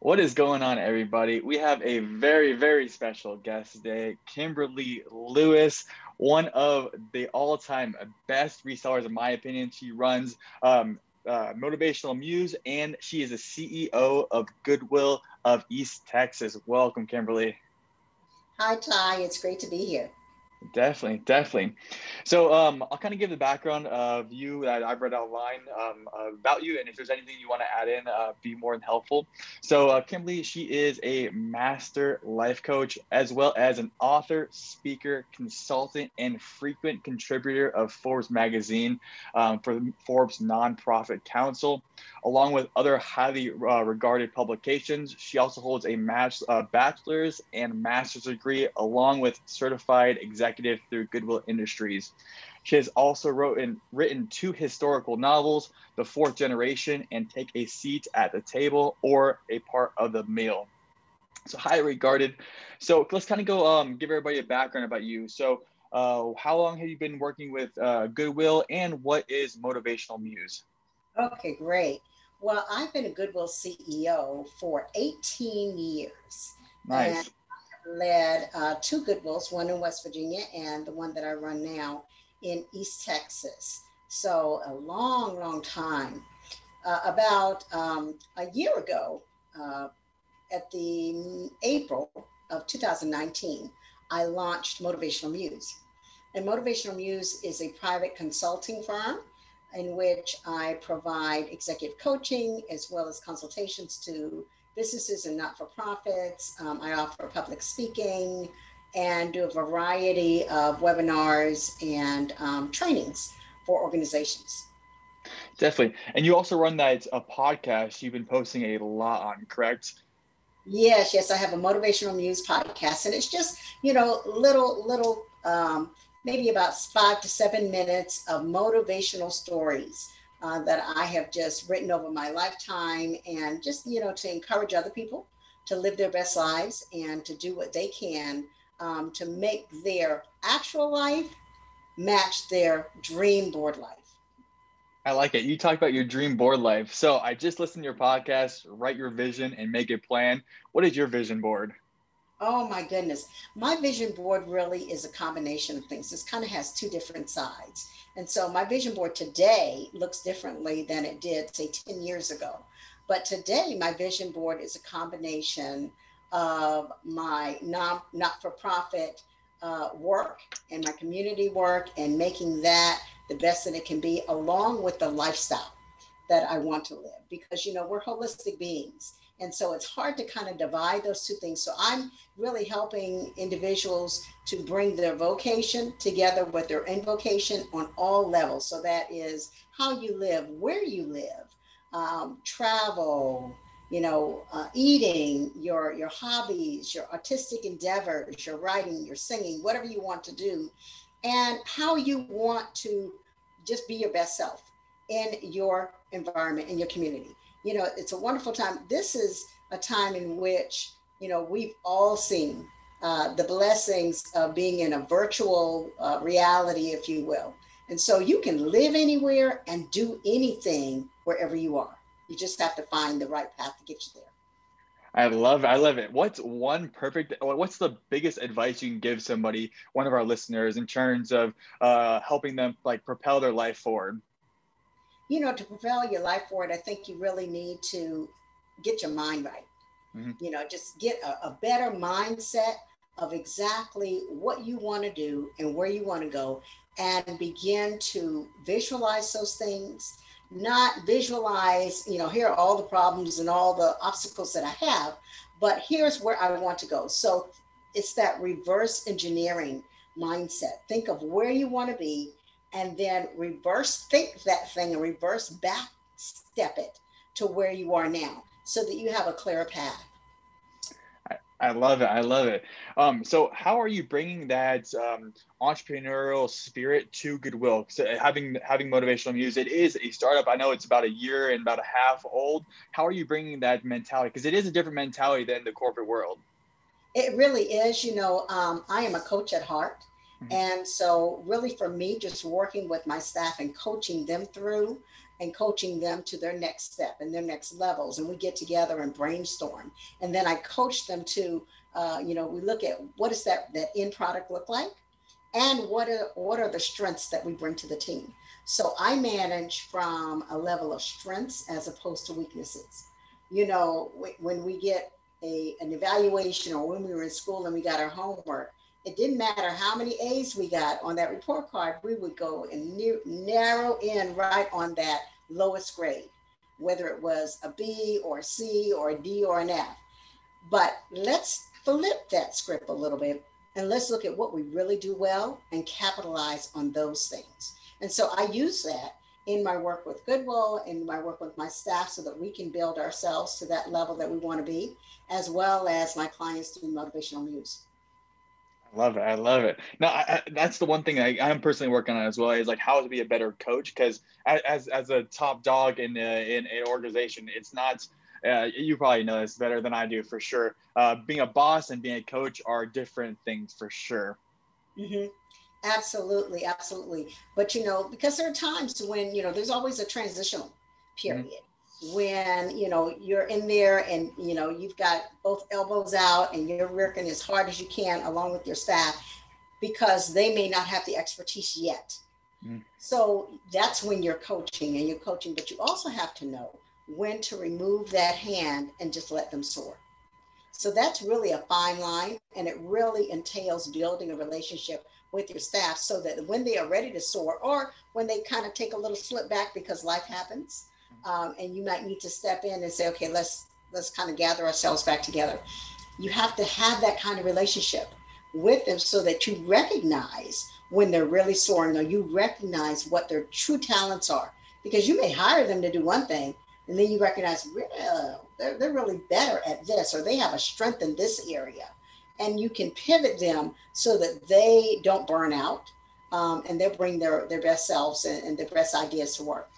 What is going on, everybody? We have a very, very special guest today, Kimberly Lewis, one of the all time best resellers, in my opinion. She runs um, uh, Motivational Muse and she is a CEO of Goodwill of East Texas. Welcome, Kimberly. Hi, Ty. It's great to be here. Definitely, definitely. So um, I'll kind of give the background of you that I've read online um, about you, and if there's anything you want to add in, uh, be more than helpful. So uh, Kimberly, she is a master life coach as well as an author, speaker, consultant, and frequent contributor of Forbes magazine um, for the Forbes Nonprofit Council, along with other highly uh, regarded publications. She also holds a match, uh, bachelor's and master's degree, along with certified executive through Goodwill Industries. She has also written, written two historical novels, The Fourth Generation and Take a Seat at the Table or A Part of the Meal. So highly regarded. So let's kind of go um, give everybody a background about you. So uh, how long have you been working with uh, Goodwill and what is Motivational Muse? Okay, great. Well, I've been a Goodwill CEO for 18 years. Nice led uh, two Goodwills, one in West Virginia and the one that I run now in East Texas. So a long, long time. Uh, about um, a year ago, uh, at the April of 2019, I launched Motivational Muse. And Motivational Muse is a private consulting firm in which I provide executive coaching as well as consultations to businesses and not for profits. Um, I offer public speaking and do a variety of webinars and um, trainings for organizations. Definitely. And you also run that a podcast you've been posting a lot on, correct? Yes, yes. I have a motivational muse podcast, and it's just, you know, little, little, um, maybe about five to seven minutes of motivational stories uh, that I have just written over my lifetime and just, you know, to encourage other people to live their best lives and to do what they can um, to make their actual life match their dream board life. I like it. You talk about your dream board life. So I just listened to your podcast, Write Your Vision and Make a Plan. What is your vision board? Oh my goodness. My vision board really is a combination of things. This kind of has two different sides. And so my vision board today looks differently than it did, say, 10 years ago. But today, my vision board is a combination of my non, not for profit uh, work and my community work and making that the best that it can be, along with the lifestyle that I want to live. Because, you know, we're holistic beings. And so it's hard to kind of divide those two things. So I'm really helping individuals to bring their vocation together with their invocation on all levels. So that is how you live, where you live, um, travel, you know, uh, eating, your your hobbies, your artistic endeavors, your writing, your singing, whatever you want to do, and how you want to just be your best self in your environment, in your community you know, it's a wonderful time. This is a time in which, you know, we've all seen uh, the blessings of being in a virtual uh, reality, if you will. And so you can live anywhere and do anything wherever you are. You just have to find the right path to get you there. I love I love it. What's one perfect what's the biggest advice you can give somebody, one of our listeners, in terms of uh, helping them like propel their life forward? You know, to propel your life forward, I think you really need to get your mind right. Mm-hmm. You know, just get a, a better mindset of exactly what you want to do and where you want to go and begin to visualize those things not visualize you know here are all the problems and all the obstacles that i have but here's where i want to go so it's that reverse engineering mindset think of where you want to be and then reverse think that thing and reverse back step it to where you are now so that you have a clearer path. I love it. I love it. Um, so, how are you bringing that um, entrepreneurial spirit to Goodwill? So having having motivational Muse, it is a startup. I know it's about a year and about a half old. How are you bringing that mentality? Because it is a different mentality than the corporate world. It really is. You know, um, I am a coach at heart, Mm-hmm. And so, really, for me, just working with my staff and coaching them through and coaching them to their next step and their next levels. And we get together and brainstorm. And then I coach them to, uh, you know, we look at what does that, that end product look like? And what are, what are the strengths that we bring to the team? So I manage from a level of strengths as opposed to weaknesses. You know, when we get a, an evaluation or when we were in school and we got our homework, it didn't matter how many A's we got on that report card, we would go and narrow in right on that lowest grade, whether it was a B or a C or a D or an F. But let's flip that script a little bit and let's look at what we really do well and capitalize on those things. And so I use that in my work with Goodwill, in my work with my staff, so that we can build ourselves to that level that we want to be, as well as my clients doing motivational Muse. I love it. I love it. Now, I, I, that's the one thing I, am personally working on as well is like how to be a better coach. Because as, as a top dog in, a, in an organization, it's not. Uh, you probably know this better than I do for sure. Uh, being a boss and being a coach are different things for sure. Mm-hmm. Absolutely, absolutely. But you know, because there are times when you know there's always a transitional period. Mm-hmm when you know you're in there and you know you've got both elbows out and you're working as hard as you can along with your staff because they may not have the expertise yet mm. so that's when you're coaching and you're coaching but you also have to know when to remove that hand and just let them soar so that's really a fine line and it really entails building a relationship with your staff so that when they are ready to soar or when they kind of take a little slip back because life happens um, and you might need to step in and say, okay, let's let's kind of gather ourselves back together. You have to have that kind of relationship with them so that you recognize when they're really soaring or you recognize what their true talents are. Because you may hire them to do one thing and then you recognize well, they're, they're really better at this or they have a strength in this area. And you can pivot them so that they don't burn out um, and they'll bring their, their best selves and, and their best ideas to work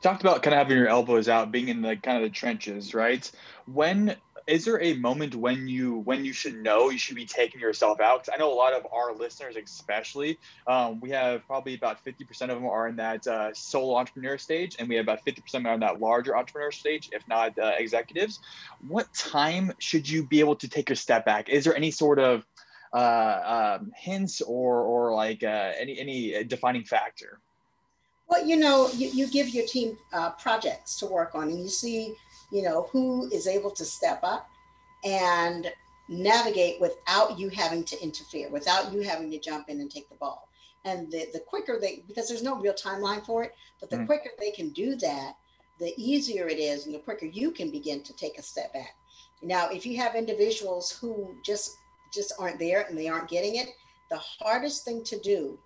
talked about kind of having your elbows out, being in the kind of the trenches, right? When is there a moment when you when you should know you should be taking yourself out? Because I know a lot of our listeners, especially, um, we have probably about fifty percent of them are in that uh, entrepreneur stage, and we have about fifty percent are in that larger entrepreneur stage, if not uh, executives. What time should you be able to take your step back? Is there any sort of uh, um, hints or or like uh, any any defining factor? Well, you know, you, you give your team uh, projects to work on and you see, you know, who is able to step up and navigate without you having to interfere, without you having to jump in and take the ball. And the, the quicker they, because there's no real timeline for it, but the mm. quicker they can do that, the easier it is and the quicker you can begin to take a step back. Now, if you have individuals who just just aren't there and they aren't getting it, the hardest thing to do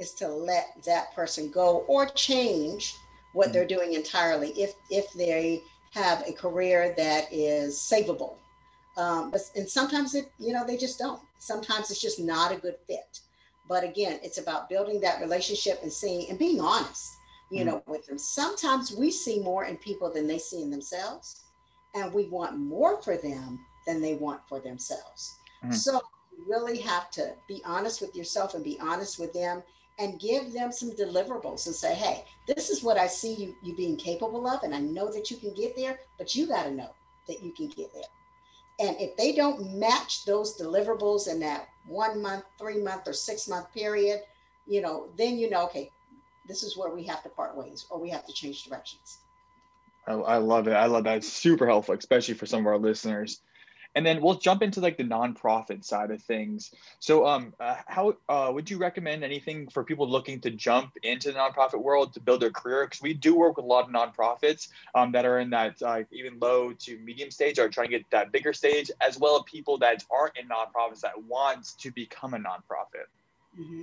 is to let that person go or change what mm-hmm. they're doing entirely if if they have a career that is savable. Um, but and sometimes it you know they just don't. Sometimes it's just not a good fit. But again, it's about building that relationship and seeing and being honest, you mm-hmm. know, with them. Sometimes we see more in people than they see in themselves, and we want more for them than they want for themselves. Mm-hmm. So you really have to be honest with yourself and be honest with them and give them some deliverables and say, hey, this is what I see you, you being capable of. And I know that you can get there, but you got to know that you can get there. And if they don't match those deliverables in that one month, three month, or six month period, you know, then you know, okay, this is where we have to part ways or we have to change directions. I, I love it. I love that. It's super helpful, especially for some of our listeners and then we'll jump into like the nonprofit side of things. So, um, uh, how uh, would you recommend anything for people looking to jump into the nonprofit world to build their career? Because we do work with a lot of nonprofits um, that are in that uh, even low to medium stage, or trying to get that bigger stage, as well as people that aren't in nonprofits that want to become a nonprofit. Mm-hmm.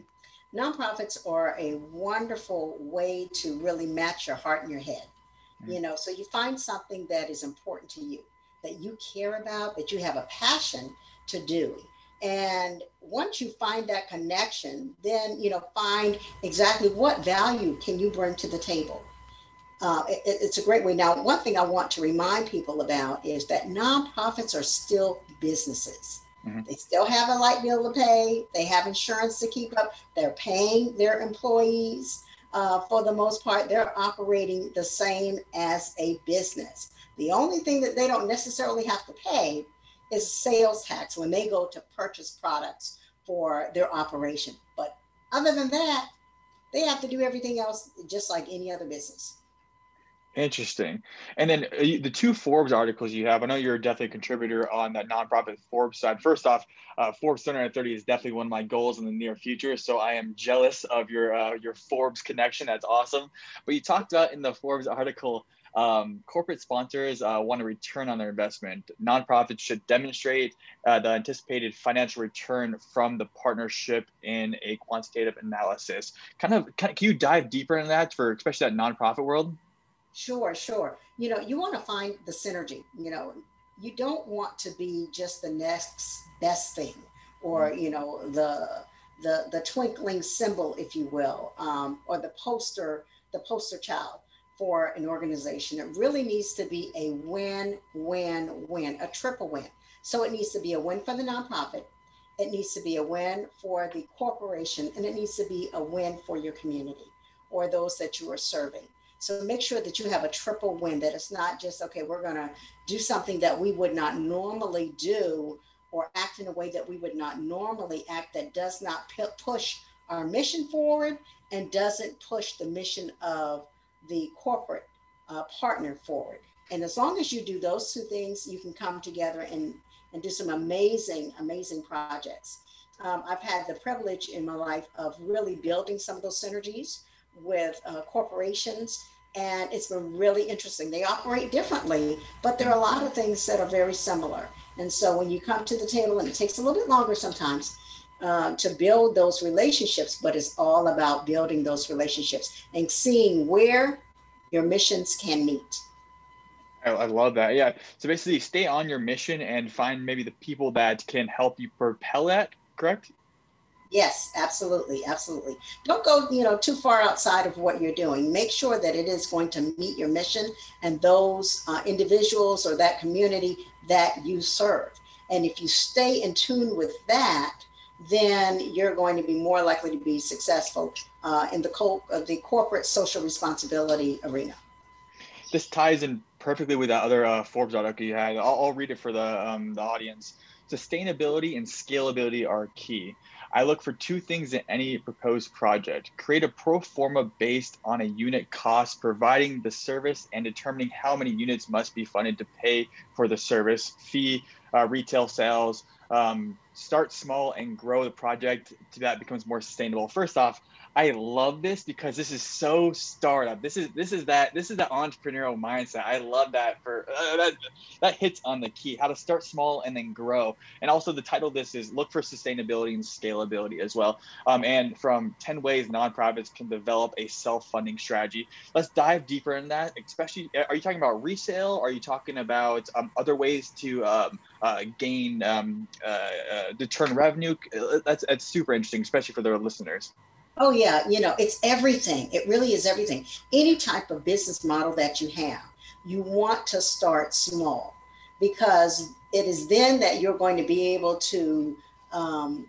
Nonprofits are a wonderful way to really match your heart and your head. Mm-hmm. You know, so you find something that is important to you that you care about, that you have a passion to do. And once you find that connection, then you know find exactly what value can you bring to the table. Uh, it, it's a great way. Now, one thing I want to remind people about is that nonprofits are still businesses. Mm-hmm. They still have a light bill to pay. They have insurance to keep up. They're paying their employees. uh, for the most part, they're operating the same as a business. The only thing that they don't necessarily have to pay is sales tax when they go to purchase products for their operation. But other than that, they have to do everything else just like any other business. Interesting. And then uh, the two Forbes articles you have, I know you're definitely a contributor on that nonprofit Forbes side. First off, uh, Forbes 730 is definitely one of my goals in the near future. So I am jealous of your uh, your Forbes connection. That's awesome. But you talked about in the Forbes article, um, corporate sponsors uh, want a return on their investment. Nonprofits should demonstrate uh, the anticipated financial return from the partnership in a quantitative analysis. Kind of, can, can you dive deeper in that for especially that nonprofit world? Sure, sure. You know, you want to find the synergy. You know, you don't want to be just the next best thing, or mm-hmm. you know, the the the twinkling cymbal, if you will, um, or the poster the poster child for an organization. It really needs to be a win, win, win, a triple win. So it needs to be a win for the nonprofit. It needs to be a win for the corporation, and it needs to be a win for your community or those that you are serving. So make sure that you have a triple win, that it's not just, okay, we're going to do something that we would not normally do or act in a way that we would not normally act that does not push our mission forward and doesn't push the mission of the corporate uh, partner forward. And as long as you do those two things, you can come together and, and do some amazing, amazing projects. Um, I've had the privilege in my life of really building some of those synergies with uh, corporations and it's been really interesting. They operate differently, but there are a lot of things that are very similar. And so when you come to the table, and it takes a little bit longer sometimes uh, to build those relationships, but it's all about building those relationships and seeing where your missions can meet. I, I love that. Yeah. So basically, stay on your mission and find maybe the people that can help you propel that. Correct? Yes, absolutely, absolutely. Don't go, you know, too far outside of what you're doing. Make sure that it is going to meet your mission and those uh, individuals or that community that you serve. And if you stay in tune with that, then you're going to be more likely to be successful uh, in the, co- uh, the corporate social responsibility arena. This ties in perfectly with that other uh, Forbes article you had. I'll, I'll read it for the um, the audience. Sustainability and scalability are key. I look for two things in any proposed project. Create a pro forma based on a unit cost, providing the service and determining how many units must be funded to pay for the service, fee, uh, retail sales. Um, start small and grow the project to that becomes more sustainable. First off, I love this because this is so startup. This is this is that this is the entrepreneurial mindset. I love that for uh, that that hits on the key how to start small and then grow. And also the title of this is look for sustainability and scalability as well. Um, and from 10 ways nonprofits can develop a self-funding strategy. Let's dive deeper in that. Especially, are you talking about resale? Are you talking about um, other ways to um, uh, gain um, uh, uh, deter revenue? Uh, that's that's super interesting, especially for their listeners. Oh, yeah. You know, it's everything. It really is everything. Any type of business model that you have, you want to start small because it is then that you're going to be able to, um,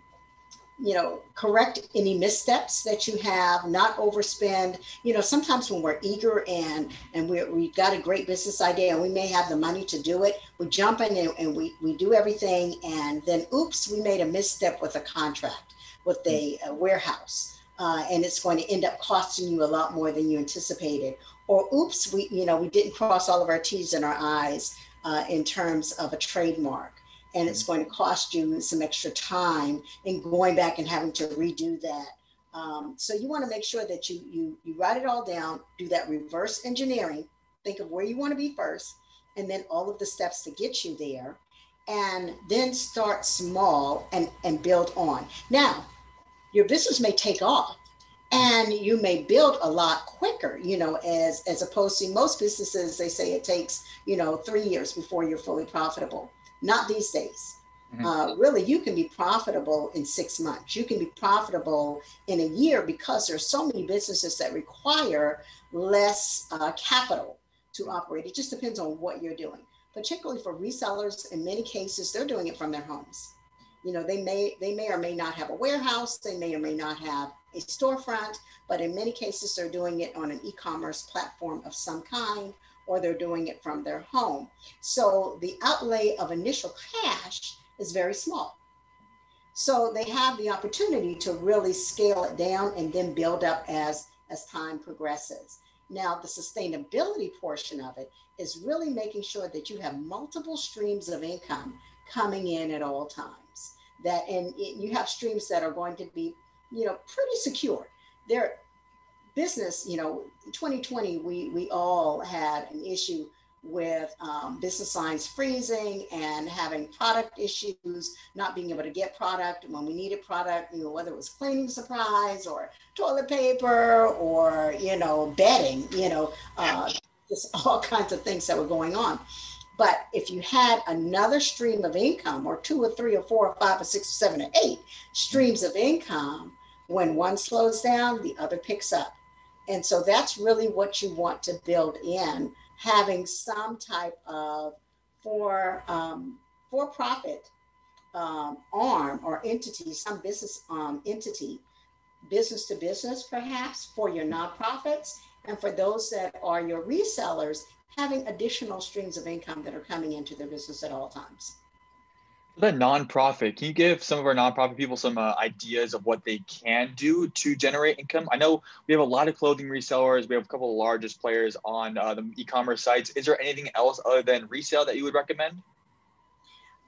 you know, correct any missteps that you have, not overspend. You know, sometimes when we're eager and and we we've got a great business idea and we may have the money to do it, we jump in and, and we, we do everything and then oops, we made a misstep with a contract, with a, a warehouse uh, and it's going to end up costing you a lot more than you anticipated. Or oops, we you know we didn't cross all of our T's and our I's uh, in terms of a trademark, and it's going to cost you some extra time in going back and having to redo that. Um, so you want to make sure that you you you write it all down, do that reverse engineering, think of where you want to be first, and then all of the steps to get you there, and then start small and and build on. Now your business may take off and you may build a lot quicker you know as as opposed to most businesses they say it takes you know three years before you're fully profitable. Not these days. Mm-hmm. uh, really you can be profitable in six months. You can be profitable in a year because there's so many businesses that require less uh, capital to operate. It just depends on what you're doing. Particularly for resellers in many cases they're doing it from their homes you know they may they may or may not have a warehouse they may or may not have a storefront but in many cases, they're doing it on an e commerce platform of some kind, or they're doing it from their home. So the outlay of initial cash is very small. So they have the opportunity to really scale it down and then build up as, as time progresses. Now, the sustainability portion of it is really making sure that you have multiple streams of income coming in at all times. That and you have streams that are going to be, you know, pretty secure. Their business, you know, 2020, we we all had an issue with um, business lines freezing and having product issues, not being able to get product when we needed product, you know, whether it was cleaning supplies or toilet paper or, you know, bedding, you know, uh, just all kinds of things that were going on. But if you had another stream of income, or two or three or four or five or six or seven or eight streams of income, when one slows down, the other picks up. And so that's really what you want to build in having some type of for um, for profit um, arm or entity, some business um, entity, business to business perhaps for your nonprofits, and for those that are your resellers, having additional streams of income that are coming into their business at all times the nonprofit, can you give some of our nonprofit people some uh, ideas of what they can do to generate income? I know we have a lot of clothing resellers. We have a couple of largest players on uh, the e-commerce sites. Is there anything else other than resale that you would recommend?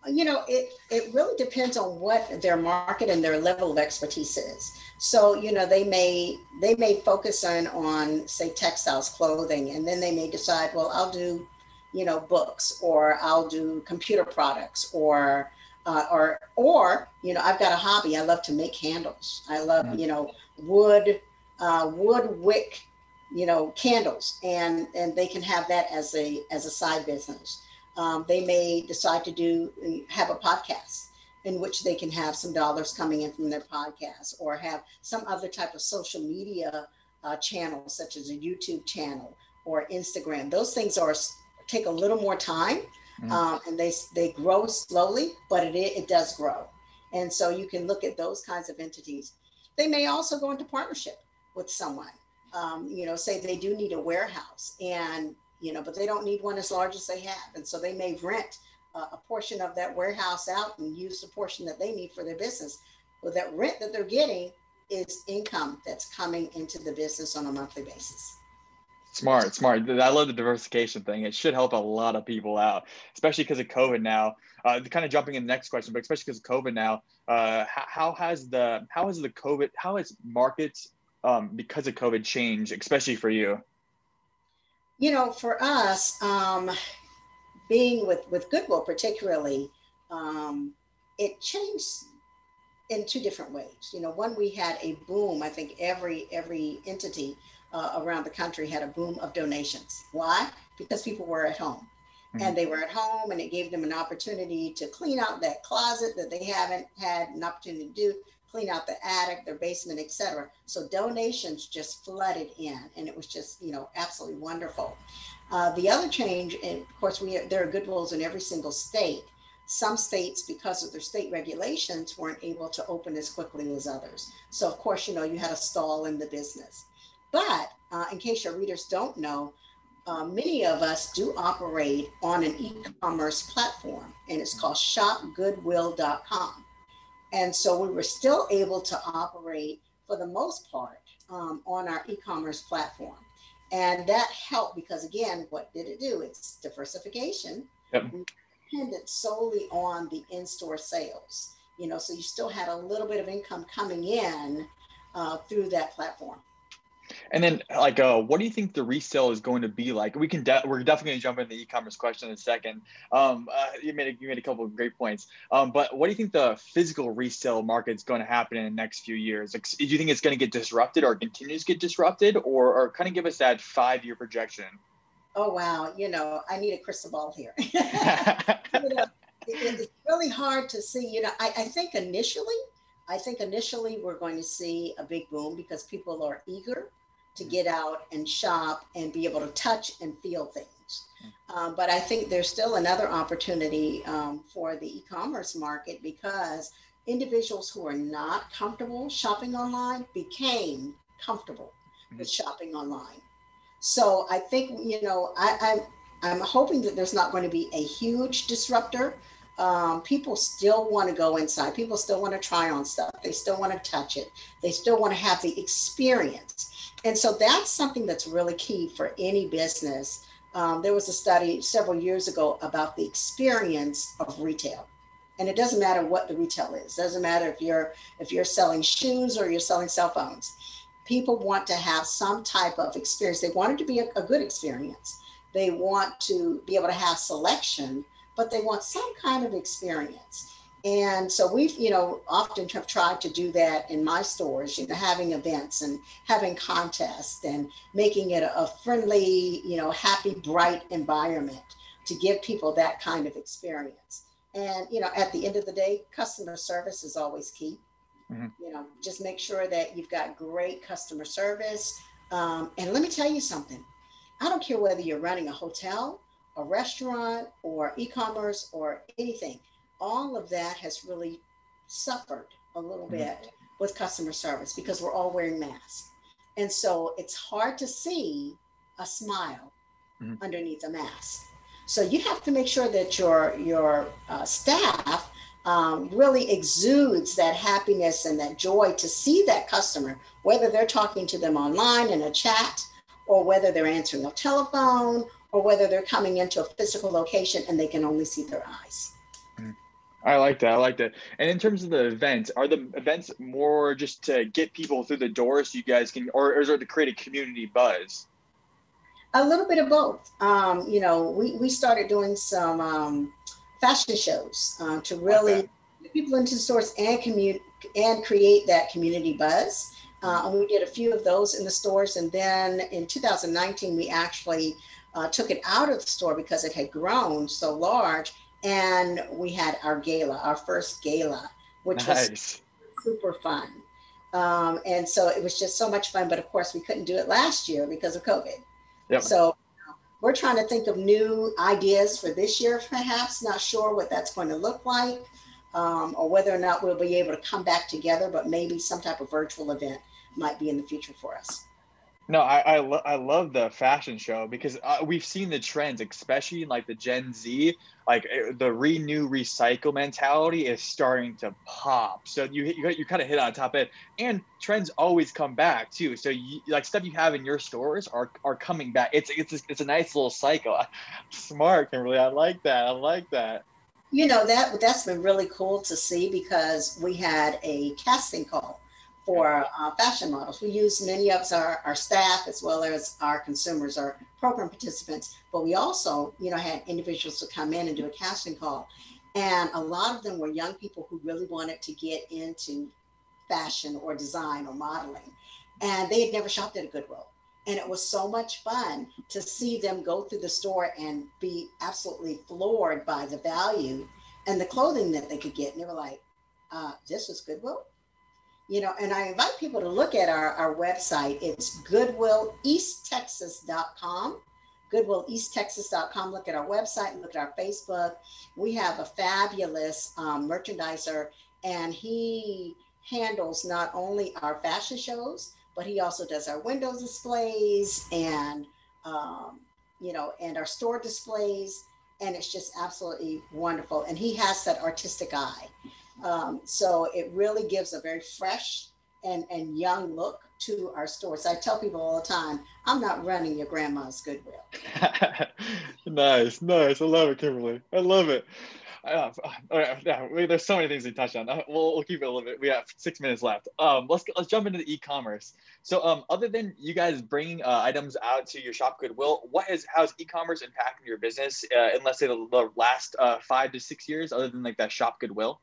You know, it, it really depends on what their market and their level of expertise is. So, you know, they may they may focus on on say textiles, clothing, and then they may decide, well, I'll do, you know, books or I'll do computer products or uh, or or you know i've got a hobby i love to make candles i love mm. you know wood uh, wood wick you know candles and and they can have that as a as a side business um, they may decide to do have a podcast in which they can have some dollars coming in from their podcast or have some other type of social media uh, channel such as a youtube channel or instagram those things are take a little more time mm-hmm. um, and they they grow slowly, but it it does grow, and so you can look at those kinds of entities. They may also go into partnership with someone. Um, you know, say they do need a warehouse, and you know, but they don't need one as large as they have, and so they may rent uh, a portion of that warehouse out and use the portion that they need for their business. Well, that rent that they're getting is income that's coming into the business on a monthly basis. Smart, smart. I love the diversification thing. It should help a lot of people out, especially because of COVID now. Uh, kind of jumping in the next question, but especially because of COVID now, uh, how, how, has the how has the COVID how has markets um, because of COVID changed, especially for you? You know, for us, um, being with with Goodwill particularly, um, it changed in two different ways. You know, one we had a boom. I think every every entity uh, around the country had a boom of donations. Why? Because people were at home. Mm-hmm. And they were at home, and it gave them an opportunity to clean out that closet that they haven't had an opportunity to do, clean out the attic, their basement, etc. So donations just flooded in, and it was just you know absolutely wonderful. Uh, the other change, and of course, we there are Goodwills in every single state. Some states, because of their state regulations, weren't able to open as quickly as others. So of course, you know, you had a stall in the business. But uh, in case your readers don't know, uh, many of us do operate on an e-commerce platform and it's called shopgoodwill.com. And so we were still able to operate for the most part um, on our e-commerce platform. And that helped because again, what did it do? It's diversification. Yep. We depended solely on the in-store sales. You know, so you still had a little bit of income coming in uh, through that platform. And then, like, uh, what do you think the resale is going to be like? We can, de- we're definitely going to jump into the e-commerce question in a second. Um, uh, you made a, you made a couple of great points. Um, but what do you think the physical resale market is going to happen in the next few years? Like, do you think it's going to get disrupted or continues to get disrupted, or, or kind of give us that five-year projection? Oh wow! You know, I need a crystal ball here. you know, it, it's really hard to see. You know, I, I think initially, I think initially we're going to see a big boom because people are eager to get out and shop and be able to touch and feel things. Um, but I think there's still another opportunity um, for the e-commerce market because individuals who are not comfortable shopping online became comfortable mm-hmm. with shopping online. So I think, you know, I, I'm, I'm hoping that there's not going to be a huge disruptor. Um, people still want to go inside. People still want to try on stuff. They still want to touch it. They still want to have the experience. And so that's something that's really key for any business. Um, there was a study several years ago about the experience of retail. And it doesn't matter what the retail is. It doesn't matter if you're if you're selling shoes or you're selling cell phones. People want to have some type of experience. They want it to be a, a good experience. They want to be able to have selection but they want some kind of experience and so we've, you know, often have tried to do that in my stores, you know, having events and having contests and making it a, friendly, you know, happy, bright environment to give people that kind of experience. And, you know, at the end of the day, customer service is always key. Mm-hmm. You know, just make sure that you've got great customer service. Um, and let me tell you something I don't care whether you're running a hotel, a restaurant, or e commerce or anything all of that has really suffered a little mm-hmm. bit with customer service because we're all wearing masks. And so it's hard to see a smile mm-hmm. underneath a mask. So you have to make sure that your your uh, staff um, really exudes that happiness and that joy to see that customer, whether they're talking to them online in a chat, or whether they're answering a telephone, or whether they're coming into a physical location and they can only see their eyes. I like that. I like that. And in terms of the events, are the events more just to get people through the door so you guys can, or is it to create a community buzz? A little bit of both. Um, you know, we, we started doing some um, fashion shows uh, to really okay. get people into stores and commute and create that community buzz. Uh, and we did a few of those in the stores. And then in 2019, we actually uh, took it out of the store because it had grown so large and we had our gala, our first gala, which nice. was super fun. Um, and so it was just so much fun. But of course, we couldn't do it last year because of COVID. Yep. So we're trying to think of new ideas for this year, perhaps. Not sure what that's going to look like, um, or whether or not we'll be able to come back together. But maybe some type of virtual event might be in the future for us. No, I I, lo- I love the fashion show because uh, we've seen the trends, especially in like the Gen Z, like eh, the renew recycle mentality is starting to pop. So you you, you kind of hit on top of it, and trends always come back too. So you, like stuff you have in your stores are are coming back. It's it's it's a nice little cycle. Smart, Kimberly. I like that. I like that. You know that that's been really cool to see because we had a casting call for uh, fashion models. We use many of our, our staff as well as our consumers, our program participants, but we also, you know, had individuals to come in and do a casting call. And a lot of them were young people who really wanted to get into fashion or design or modeling. And they had never shopped at a Goodwill. And it was so much fun to see them go through the store and be absolutely floored by the value and the clothing that they could get. And they were like, uh, this was Goodwill? You know, and I invite people to look at our, our website. It's goodwilleasttexas.com. Goodwilleasttexas.com. Look at our website look at our Facebook. We have a fabulous um, merchandiser, and he handles not only our fashion shows, but he also does our window displays and, um, you know, and our store displays. And it's just absolutely wonderful. And he has that artistic eye. Um, so it really gives a very fresh and, and young look to our stores. I tell people all the time, I'm not running your grandma's Goodwill. nice, nice. I love it, Kimberly. I love it. Uh, yeah, there's so many things to touch on. Uh, we'll, we'll, keep it a little bit. We have six minutes left. Um, let's let's jump into the e-commerce. So, um, other than you guys bringing uh, items out to your shop Goodwill, what is how's e-commerce impacting your business? Uh, in let's say the, the last uh, five to six years, other than like that shop Goodwill.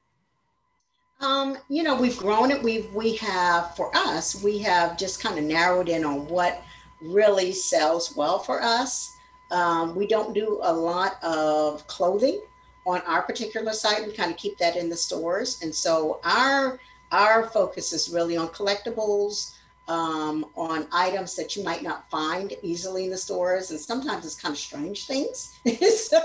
Um, you know, we've grown it. We've we have for us, we have just kind of narrowed in on what really sells well for us. Um, we don't do a lot of clothing on our particular site. We kind of keep that in the stores, and so our our focus is really on collectibles, um, on items that you might not find easily in the stores, and sometimes it's kind of strange things. so,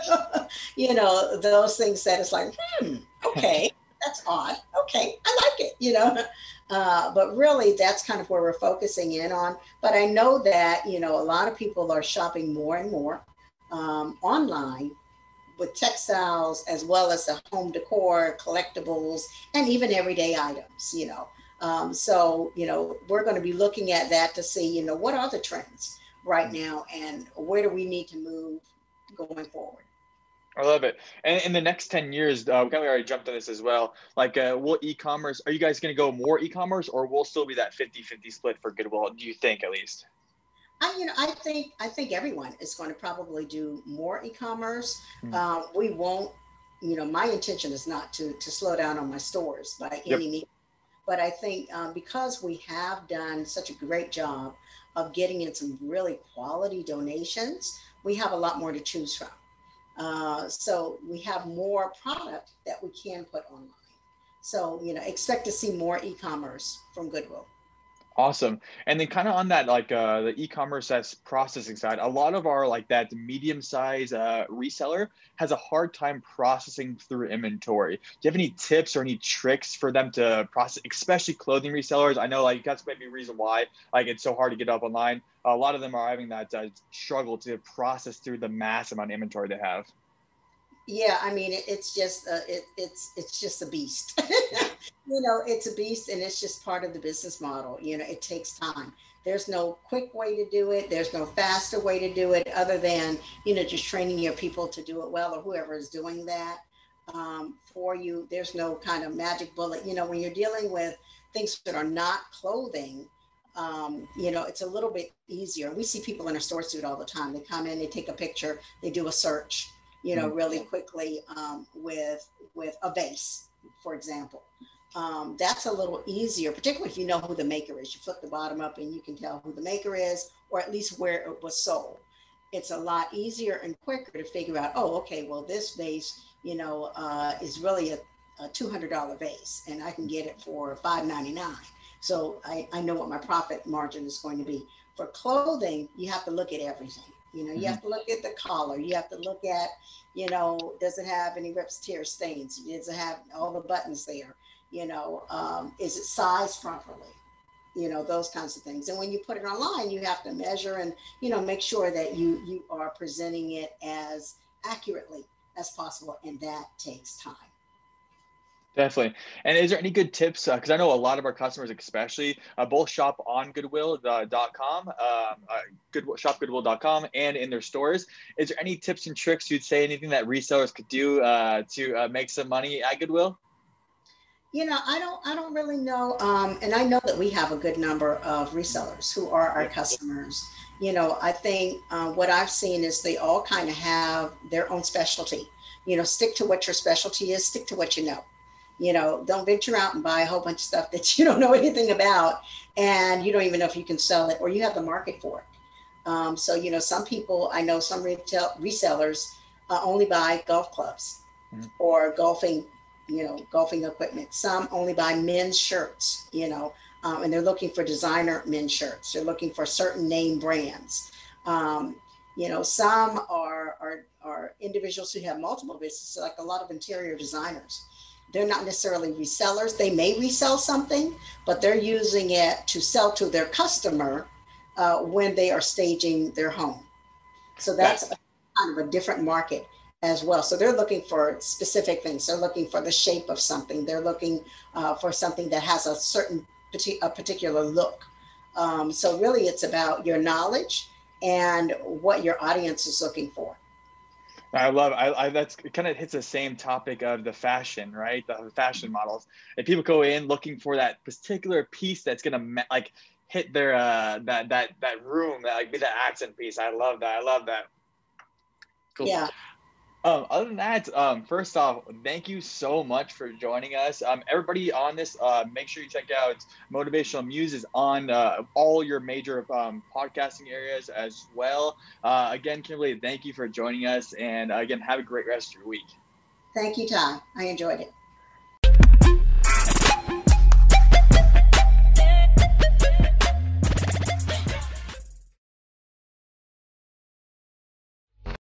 you know, those things that it's like, hmm, okay that's odd. Okay, I like it, you know. Uh, but really, that's kind of where we're focusing in on. But I know that, you know, a lot of people are shopping more and more um, online with textiles as well as the home decor, collectibles, and even everyday items, you know. Um, so, you know, we're going to be looking at that to see, you know, what are the trends right now and where do we need to move going forward. I love it. And in the next 10 years, uh, we kind of already jumped on this as well. Like, uh, will e-commerce, are you guys going to go more e-commerce or will still be that 50, 50 split for Goodwill? Do you think at least? I, you know, I think, I think everyone is going to probably do more e-commerce. Mm-hmm. Uh, we won't, you know, my intention is not to, to slow down on my stores by yep. any means. But I think um, because we have done such a great job of getting in some really quality donations, we have a lot more to choose from. Uh, so we have more product that we can put online. So, you know, expect to see more e-commerce from Goodwill. Awesome. And then kind of on that, like uh, the e-commerce as processing side, a lot of our like that medium size uh, reseller has a hard time processing through inventory. Do you have any tips or any tricks for them to process, especially clothing resellers? I know like that's maybe a reason why like it's so hard to get up online. A lot of them are having that uh, struggle to process through the mass amount of inventory they have. Yeah, I mean, it, it's just uh, it, it's it's just a beast. you know, it's a beast, and it's just part of the business model. You know, it takes time. There's no quick way to do it. There's no faster way to do it, other than you know just training your people to do it well, or whoever is doing that um, for you. There's no kind of magic bullet. You know, when you're dealing with things that are not clothing, um, you know, it's a little bit easier. We see people in a store suit all the time. They come in, they take a picture, they do a search you know, mm-hmm. really quickly um, with with a vase, for example. Um, that's a little easier, particularly if you know who the maker is. You flip the bottom up and you can tell who the maker is, or at least where it was sold. It's a lot easier and quicker to figure out, oh, okay, well, this vase, you know, uh, is really a, a $200 vase and I can get it for $5.99. So I, I know what my profit margin is going to be. For clothing, you have to look at everything. You know, you mm-hmm. have to look at the collar. You have to look at, you know, does it have any rips, tear, stains? Does it have all the buttons there? You know, um, is it sized properly? You know, those kinds of things. And when you put it online, you have to measure and, you know, make sure that you you are presenting it as accurately as possible. And that takes time. Definitely. And is there any good tips? Because uh, I know a lot of our customers, especially, uh, both shop on Goodwill.com, uh, um, uh, good, shopgoodwill.com, and in their stores. Is there any tips and tricks you'd say, anything that resellers could do uh, to uh, make some money at Goodwill? You know, I don't, I don't really know. Um, and I know that we have a good number of resellers who are our customers. You know, I think uh, what I've seen is they all kind of have their own specialty. You know, stick to what your specialty is, stick to what you know you know don't venture out and buy a whole bunch of stuff that you don't know anything about and you don't even know if you can sell it or you have the market for it um, so you know some people i know some retail resellers uh, only buy golf clubs mm-hmm. or golfing you know golfing equipment. Some only buy men's shirts you know um, and they're looking for designer men's shirts. They're looking for certain name brands. Um, you know some are, are are individuals who have multiple businesses like a lot of interior designers. They're not necessarily resellers. They may resell something, but they're using it to sell to their customer uh, when they are staging their home. So that's a, kind of a different market as well. So they're looking for specific things. They're looking for the shape of something. They're looking uh, for something that has a certain a particular look. Um, so really, it's about your knowledge and what your audience is looking for. I love I, I that's it kind of hits the same topic of the fashion, right? The fashion models. If people go in looking for that particular piece that's gonna like hit their uh that that that room, that like be the accent piece. I love that. I love that. Cool. Yeah. Um, other than that, um, first off, thank you so much for joining us. Um, everybody on this, uh, make sure you check out Motivational Muses on uh, all your major um, podcasting areas as well. Uh, again, Kimberly, thank you for joining us. And again, have a great rest of your week. Thank you, Tom. I enjoyed it.